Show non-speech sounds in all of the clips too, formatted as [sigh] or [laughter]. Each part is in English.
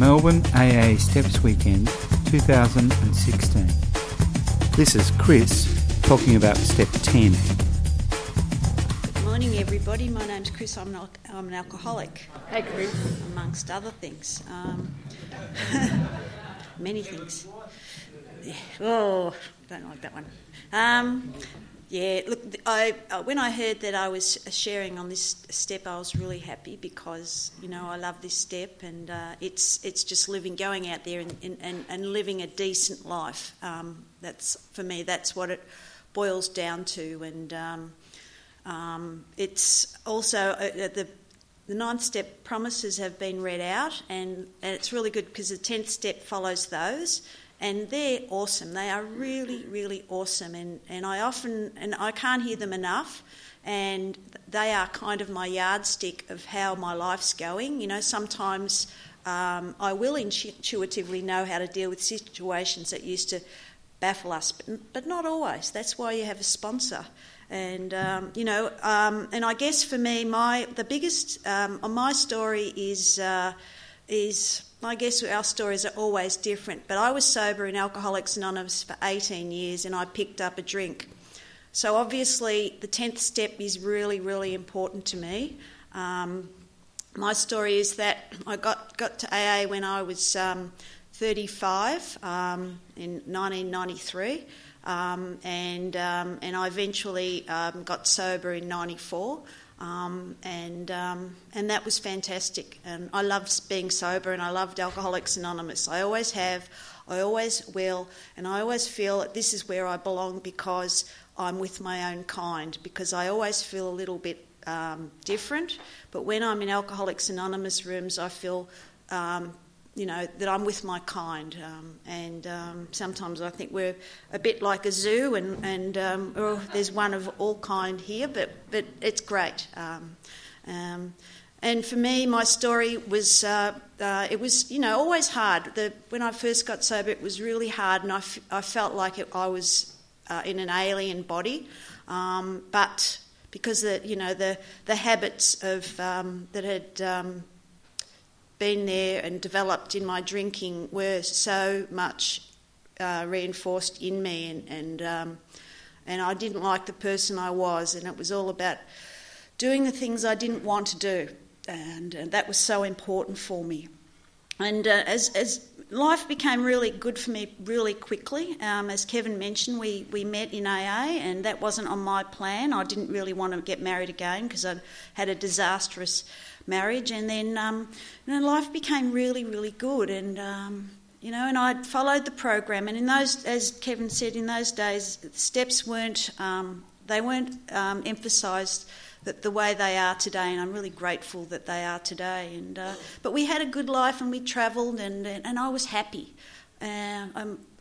Melbourne AA Steps Weekend 2016. This is Chris talking about Step 10. Good morning, everybody. My name's Chris. I'm an, I'm an alcoholic. Hey, Chris. Amongst other things. Um, [laughs] many things. Yeah. Oh, don't like that one. Um, yeah, look, I, uh, when I heard that I was sharing on this step, I was really happy because, you know, I love this step and uh, it's, it's just living, going out there and, and, and living a decent life. Um, that's, for me, that's what it boils down to. And um, um, it's also uh, the the ninth step promises have been read out, and, and it's really good because the tenth step follows those, and they're awesome. They are really, really awesome, and, and I often and I can't hear them enough, and they are kind of my yardstick of how my life's going. You know, sometimes um, I will intuitively know how to deal with situations that used to baffle us, but, but not always. That's why you have a sponsor and um, you know, um, and I guess for me, my the biggest um, on my story is uh, is I guess our stories are always different. But I was sober in Alcoholics Anonymous for 18 years, and I picked up a drink. So obviously, the tenth step is really, really important to me. Um, my story is that I got got to AA when I was um, 35 um, in 1993. Um, and um, and I eventually um, got sober in '94, um, and um, and that was fantastic. And I loved being sober, and I loved Alcoholics Anonymous. I always have, I always will, and I always feel that this is where I belong because I'm with my own kind. Because I always feel a little bit um, different, but when I'm in Alcoholics Anonymous rooms, I feel you know, that I'm with my kind. Um, and um, sometimes I think we're a bit like a zoo, and, and um, oh, there's one of all kind here, but, but it's great. Um, um, and for me, my story was, uh, uh, it was, you know, always hard. The, when I first got sober, it was really hard, and I, f- I felt like it, I was uh, in an alien body. Um, but because the, you know, the, the habits of, that had been there and developed in my drinking were so much uh, reinforced in me, and and, um, and I didn't like the person I was, and it was all about doing the things I didn't want to do, and, and that was so important for me. And uh, as as life became really good for me really quickly. Um, as Kevin mentioned, we, we met in AA, and that wasn't on my plan. I didn't really want to get married again because I had a disastrous marriage, and then um, you life became really, really good, and um, you know, and I followed the program. And in those, as Kevin said, in those days, steps weren't um, they weren't um, emphasised that the way they are today, and I'm really grateful that they are today. And uh, but we had a good life, and we travelled, and and I was happy. Uh,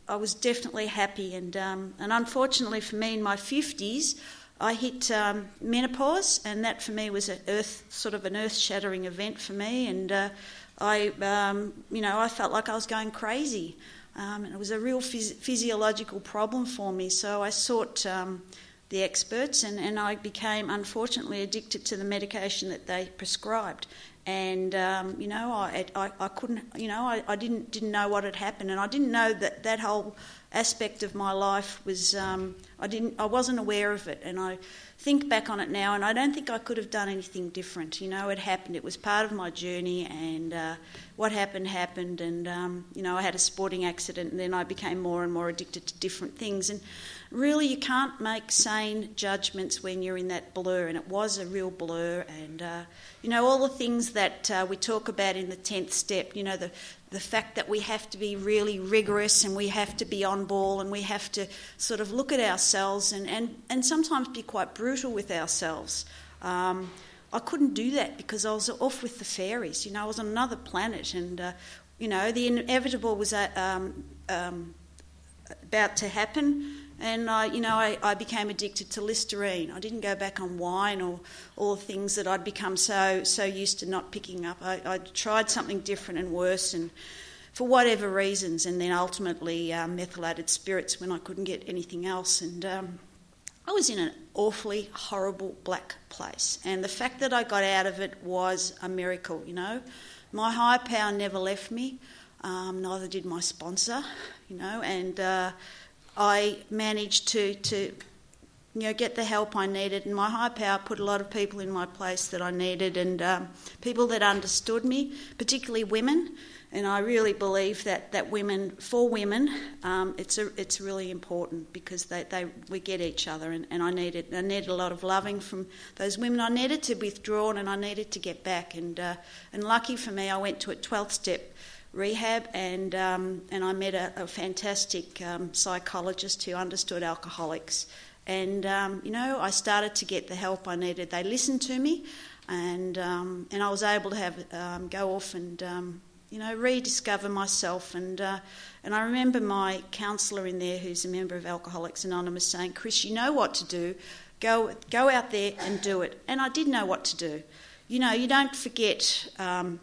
i was definitely happy, and um, and unfortunately for me, in my fifties, I hit um, menopause, and that for me was an earth sort of an earth-shattering event for me, and uh, I, um, you know, I felt like I was going crazy, um, and it was a real phys- physiological problem for me. So I sought um, the experts, and, and I became unfortunately addicted to the medication that they prescribed. And um, you know, I, I, I, couldn't, you know, I, I didn't didn't know what had happened, and I didn't know that that whole aspect of my life was um, I didn't I wasn't aware of it. And I think back on it now and I don't think I could have done anything different. You know it happened. It was part of my journey and uh, what happened happened. And um, you know I had a sporting accident and then I became more and more addicted to different things. And really you can't make sane judgments when you're in that blur and it was a real blur and uh, you know all the things that uh, we talk about in the 10th step you know the the fact that we have to be really rigorous and we have to be on ball and we have to sort of look at ourselves and, and, and sometimes be quite brutal with ourselves. Um, I couldn't do that because I was off with the fairies. You know, I was on another planet and, uh, you know, the inevitable was uh, um, um, about to happen and I, you know, I, I, became addicted to Listerine. I didn't go back on wine or all the things that I'd become so so used to not picking up. I, I tried something different and worse, and for whatever reasons, and then ultimately uh, methylated spirits when I couldn't get anything else. And um, I was in an awfully horrible black place, and the fact that I got out of it was a miracle. You know, my higher power never left me. Um, neither did my sponsor, you know, and uh, I managed to, to you know, get the help I needed. And my high power put a lot of people in my place that I needed, and um, people that understood me, particularly women. And I really believe that, that women, for women, um, it's a, it's really important because they, they we get each other. And, and I needed I needed a lot of loving from those women. I needed to withdraw and I needed to get back. And uh, and lucky for me, I went to a 12th step rehab, and um, and I met a, a fantastic um, psychologist who understood alcoholics, and um, you know I started to get the help I needed. They listened to me, and um, and I was able to have um, go off and you know rediscover myself, and uh, and I remember my counsellor in there, who's a member of Alcoholics Anonymous, saying, "Chris, you know what to do. Go go out there and do it." And I did know what to do. You know, you don't forget um,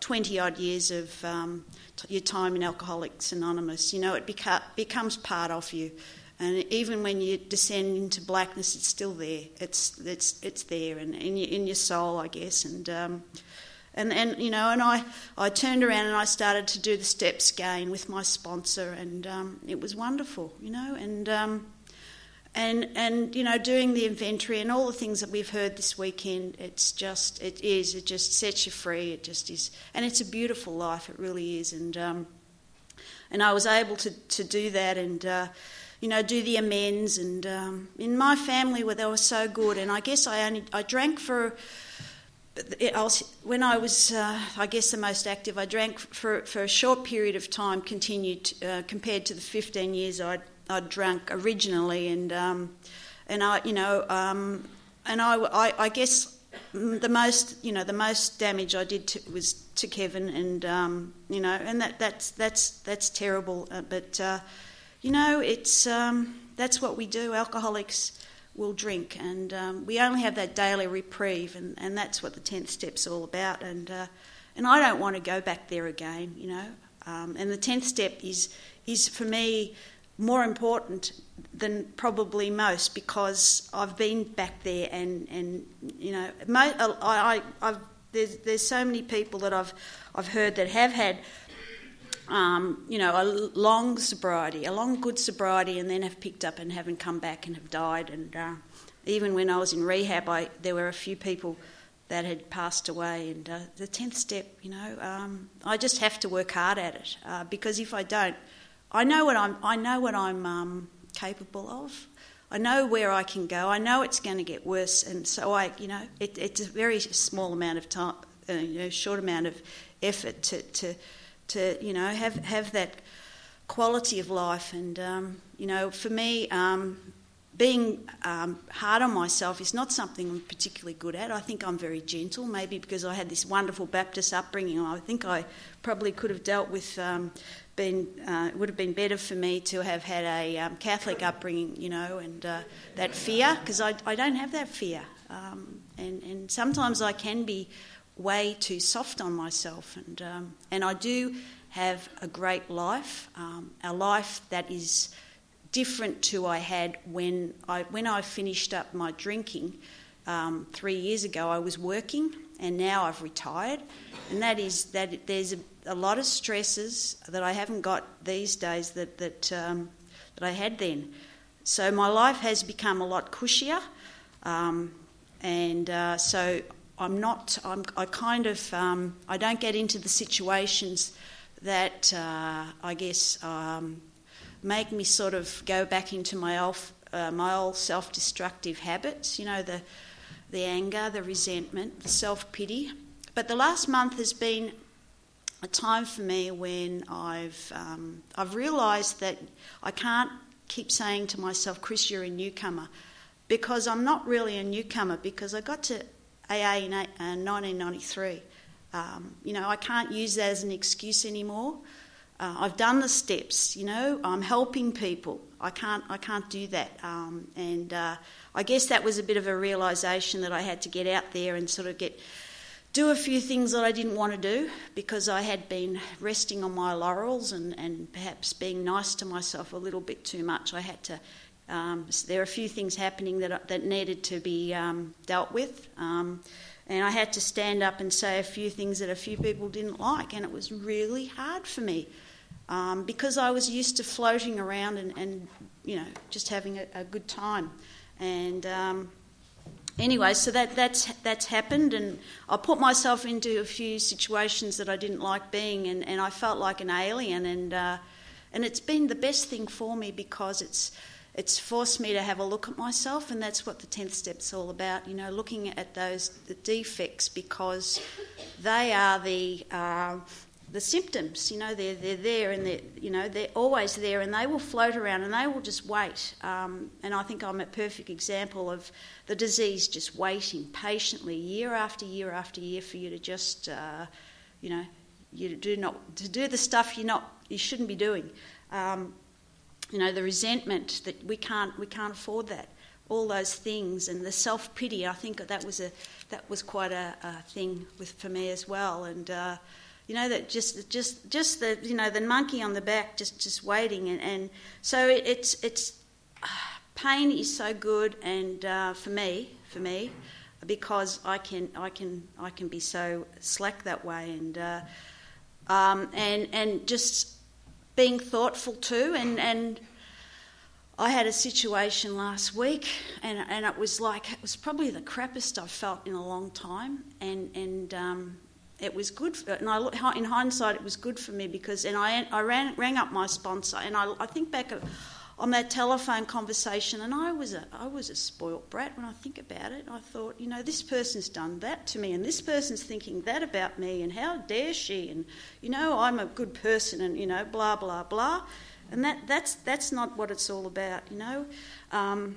20 odd years of um, t- your time in Alcoholics Anonymous, you know, it beca- becomes part of you. And even when you descend into blackness, it's still there. It's it's it's there, and in your in your soul, I guess. And um, and and you know, and I I turned around and I started to do the steps again with my sponsor, and um, it was wonderful, you know. And um, and and you know doing the inventory and all the things that we've heard this weekend it's just it is it just sets you free. It just is and it's a beautiful life it really is. And um, and I was able to to do that and uh, you know do the amends. And um, in my family where they were so good and I guess I only I drank for I was, when I was, uh, I guess, the most active, I drank for, for a short period of time, continued uh, compared to the 15 years I'd I'd drunk originally, and um, and I, you know, um, and I, I, I, guess the most, you know, the most damage I did to, was to Kevin, and um, you know, and that that's that's that's terrible. Uh, but uh, you know, it's um, that's what we do. Alcoholics will drink, and um, we only have that daily reprieve, and, and that's what the tenth step's all about. And uh, and I don't want to go back there again, you know. Um, and the tenth step is is for me more important than probably most because I've been back there and, and you know, I, I, I've, there's, there's so many people that I've, I've heard that have had, um, you know, a long sobriety, a long good sobriety, and then have picked up and haven't come back and have died. And uh, even when I was in rehab, I, there were a few people that had passed away. And uh, the 10th step, you know, um, I just have to work hard at it uh, because if I don't, I know what I'm. I know what I'm um, capable of. I know where I can go. I know it's going to get worse, and so I, you know, it, it's a very small amount of time, uh, you know, short amount of effort to, to, to, you know, have have that quality of life. And um, you know, for me, um, being um, hard on myself is not something I'm particularly good at. I think I'm very gentle, maybe because I had this wonderful Baptist upbringing. I think I probably could have dealt with um, been uh, it would have been better for me to have had a um, Catholic upbringing, you know, and uh, that fear because I, I don't have that fear, um, and and sometimes I can be way too soft on myself, and um, and I do have a great life, um, a life that is different to I had when I when I finished up my drinking um, three years ago. I was working, and now I've retired, and that is that there's a a lot of stresses that I haven't got these days that that um, that I had then. So my life has become a lot cushier, um, and uh, so I'm not. I'm, I kind of um, I don't get into the situations that uh, I guess um, make me sort of go back into my old uh, my old self-destructive habits. You know the the anger, the resentment, the self-pity. But the last month has been a time for me when I've um, I've realised that I can't keep saying to myself, "Chris, you're a newcomer," because I'm not really a newcomer. Because I got to AA in uh, 1993. Um, you know, I can't use that as an excuse anymore. Uh, I've done the steps. You know, I'm helping people. I can't I can't do that. Um, and uh, I guess that was a bit of a realization that I had to get out there and sort of get do a few things that I didn't want to do because I had been resting on my laurels and, and perhaps being nice to myself a little bit too much. I had to. Um, there are a few things happening that that needed to be um, dealt with, um, and I had to stand up and say a few things that a few people didn't like, and it was really hard for me um, because I was used to floating around and, and you know just having a, a good time, and um, anyway, so that that's that's happened, and I put myself into a few situations that I didn't like being, and, and I felt like an alien, and uh, and it's been the best thing for me because it's it's forced me to have a look at myself, and that's what the tenth step's all about. You know, looking at those defects because they are the uh, the symptoms. You know, they're they're there, and they're you know they're always there, and they will float around, and they will just wait. Um, and I think I'm a perfect example of the disease just waiting patiently, year after year after year, for you to just uh, you know you do not to do the stuff you're not you shouldn't be doing. Um, you know, the resentment that we can't we can't afford that. All those things and the self pity. I think that was a that was quite a, a thing with for me as well. And uh, you know that just just just the you know the monkey on the back just just waiting and, and so it, it's it's uh, pain is so good and uh, for me for me because I can I can I can be so slack that way and uh, um, and and just being thoughtful too. And, and I had a situation last week, and, and it was like, it was probably the crappiest I've felt in a long time. And, and um, it was good, for, and I, in hindsight, it was good for me because, and I, I ran, rang up my sponsor, and I, I think back on that telephone conversation, and I was a I was a spoilt brat when I think about it. I thought, you know, this person's done that to me, and this person's thinking that about me, and how dare she? And you know, I'm a good person, and you know, blah blah blah, and that that's that's not what it's all about, you know. Um,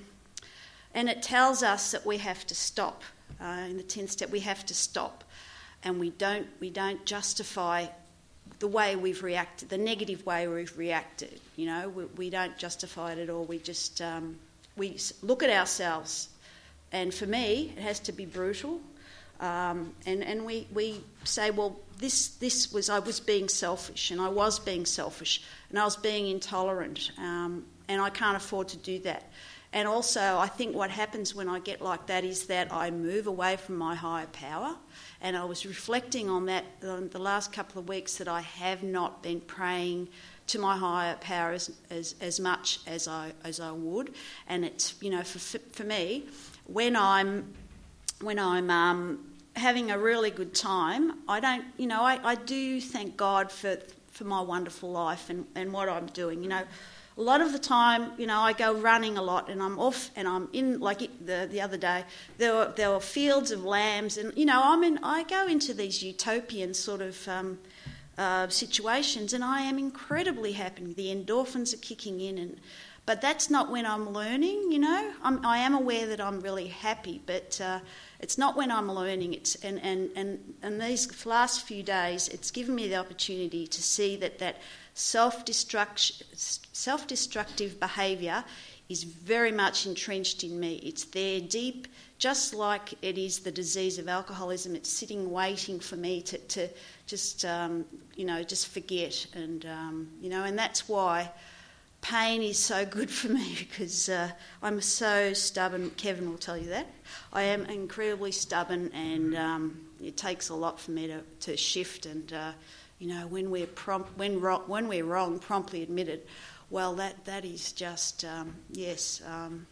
and it tells us that we have to stop uh, in the tenth step. We have to stop, and we don't we don't justify the way we've reacted, the negative way we've reacted. You know, we, we don't justify it at all. We just um, we look at ourselves, and for me, it has to be brutal. Um, and and we, we say, well, this this was I was being selfish, and I was being selfish, and I was being intolerant, um, and I can't afford to do that. And also, I think what happens when I get like that is that I move away from my higher power and I was reflecting on that the last couple of weeks that I have not been praying to my higher power as, as, as much as I, as I would. And it's, you know, for, for me, when I'm, when I'm um, having a really good time, I don't, you know, I, I do thank God for, for my wonderful life and, and what I'm doing. You know, a lot of the time, you know, I go running a lot and I'm off and I'm in, like it, the, the other day, there were, there were fields of lambs and, you know, I'm in, I go into these utopian sort of um, uh, situations and I am incredibly happy. The endorphins are kicking in and, but that's not when I'm learning, you know. I'm, I am aware that I'm really happy, but uh, it's not when I'm learning. It's and, and, and, and these last few days, it's given me the opportunity to see that that self destructive behaviour is very much entrenched in me. It's there deep, just like it is the disease of alcoholism. It's sitting waiting for me to, to just, um, you know, just forget. And, um, you know, and that's why pain is so good for me [laughs] because uh, I'm so stubborn. Kevin will tell you that. I am incredibly stubborn and um, it takes a lot for me to, to shift and uh, you know, when we're prompt, when when we're wrong, promptly admit it. Well, that that is just um, yes, um,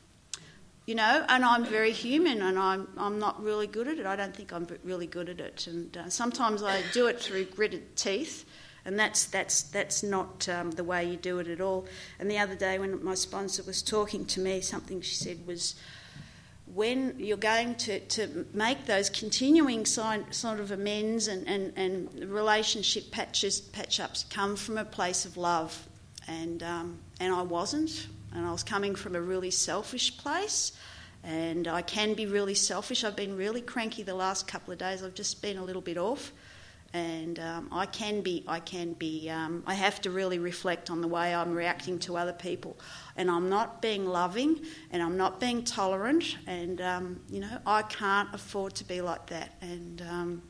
you know. And I'm very human, and I'm I'm not really good at it. I don't think I'm really good at it, and uh, sometimes I do it through gritted teeth. And that's that's that's not um, the way you do it at all. And the other day, when my sponsor was talking to me, something she said was, when you're going to, to make those continuing sign, sort of amends and, and, and relationship patches, patch ups come from a place of love. And, um, and I wasn't, and I was coming from a really selfish place. And I can be really selfish. I've been really cranky the last couple of days. I've just been a little bit off and um, I can be, I can be, um, I have to really reflect on the way I'm reacting to other people, and I'm not being loving, and I'm not being tolerant, and um, you know I can't afford to be like that. And um,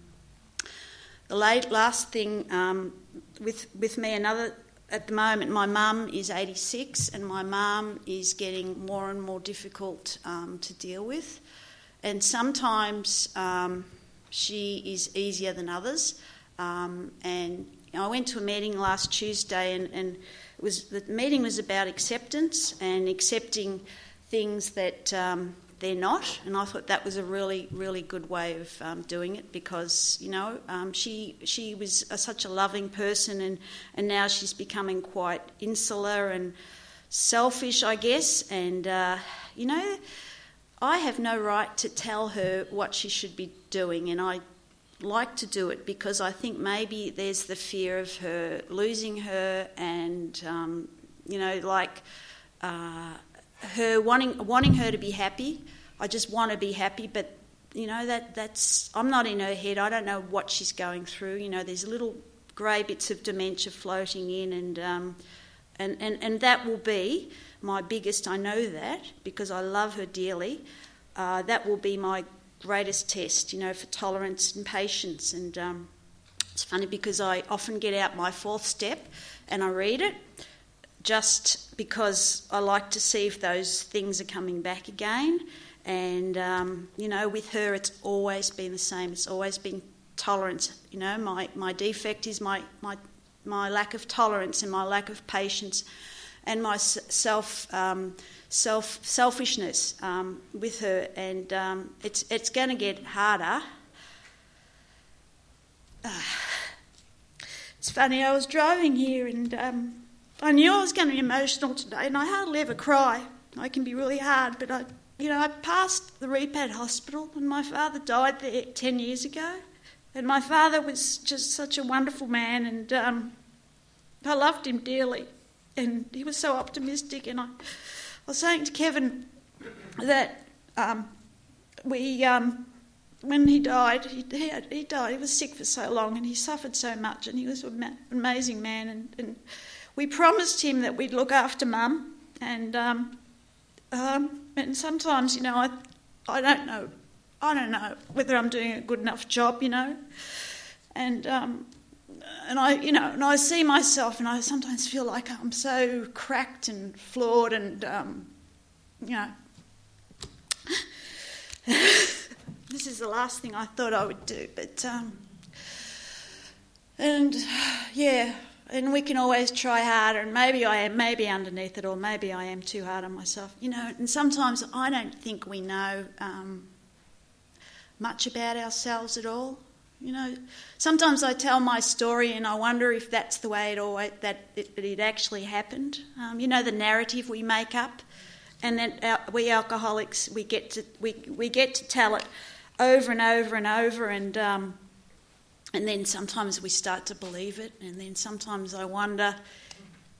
the late, last thing um, with with me, another at the moment, my mum is 86, and my mum is getting more and more difficult um, to deal with, and sometimes she is easier than others. Um, and I went to a meeting last Tuesday, and, and it was the meeting was about acceptance and accepting things that um, they're not. And I thought that was a really, really good way of um, doing it because you know um, she she was a, such a loving person, and and now she's becoming quite insular and selfish, I guess. And uh, you know, I have no right to tell her what she should be doing, and I like to do it because I think maybe there's the fear of her losing her, and um, you know, like uh, her wanting wanting her to be happy. I just want to be happy, but you know that that's I'm not in her head. I don't know what she's going through. You know, there's little grey bits of dementia floating in, and um, and, and and that will be my biggest. I know that because I love her dearly. Uh, that will be my greatest test, you know, for tolerance and patience. And um, it's funny because I often get out my fourth step and I read it just because I like to see if those things are coming back again. And, um, you know, with her, it's always been the same. It's always been tolerance. You know, my, my defect is my, my, my lack of tolerance and my lack of patience and my self. Um, self selfishness um, with her, and um, it's it's going to get harder. [sighs] It's funny. I was driving here, and um, I knew I was going to be emotional today, and I hardly ever cry. I can be really hard, but I, you know, I passed the Repat Hospital, and my father died there ten years ago, and my father was just such a wonderful man, and um, I loved him dearly, and he was so optimistic, and I. I was saying to Kevin that um, we, um, when he died, he, he, had, he, died. He was sick for so long and he suffered so much, and he was an amazing man. And, and, we promised him that we'd look after Mum, and um, um, and sometimes, you know, I I don't know, I don't know whether I'm doing a good enough job, you know, and um, and I, you know, and I see myself, and I sometimes feel like I'm so cracked and flawed, and um, you know, [laughs] this is the last thing I thought I would do, but um, and yeah, and we can always try harder, and maybe I am, maybe underneath it, or maybe I am too hard on myself, you know. And sometimes I don't think we know um, much about ourselves at all. You know, sometimes I tell my story and I wonder if that's the way it always that it, it actually happened. Um, you know, the narrative we make up, and then our, we alcoholics we get to we we get to tell it over and over and over, and um, and then sometimes we start to believe it, and then sometimes I wonder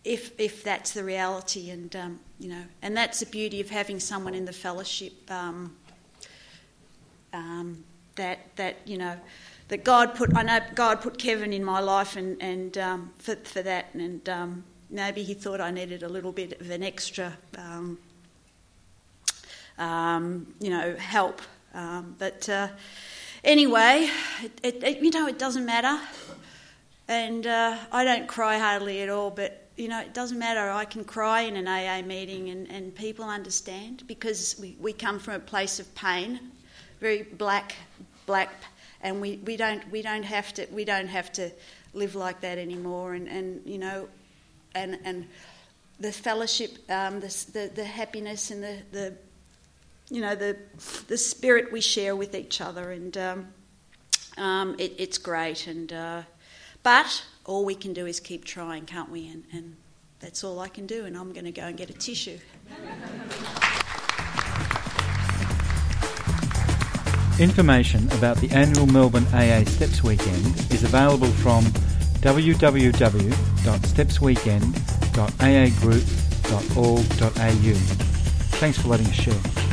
if if that's the reality, and um, you know, and that's the beauty of having someone in the fellowship um, um, that that you know that God put. I know God put Kevin in my life, and and um, for for that, and um, maybe He thought I needed a little bit of an extra, um, um you know, help. Um, but uh, anyway, it, it, it, you know, it doesn't matter, and uh, I don't cry hardly at all, but. You know, it doesn't matter. I can cry in an AA meeting and, and people understand because we, we come from a place of pain, very black, black and we, we don't we don't have to we don't have to live like that anymore. And, and you know and and the fellowship um, the, the the happiness and the, the you know the the spirit we share with each other. And um, um, it, it's great. And uh, but all we can do is keep trying can't we? And, and that's all I can do. And I'm going to go and get a tissue Information about the annual Melbourne AA Steps Weekend is available from www.stepsweekend.aagroup.org.au. Thanks for letting us share.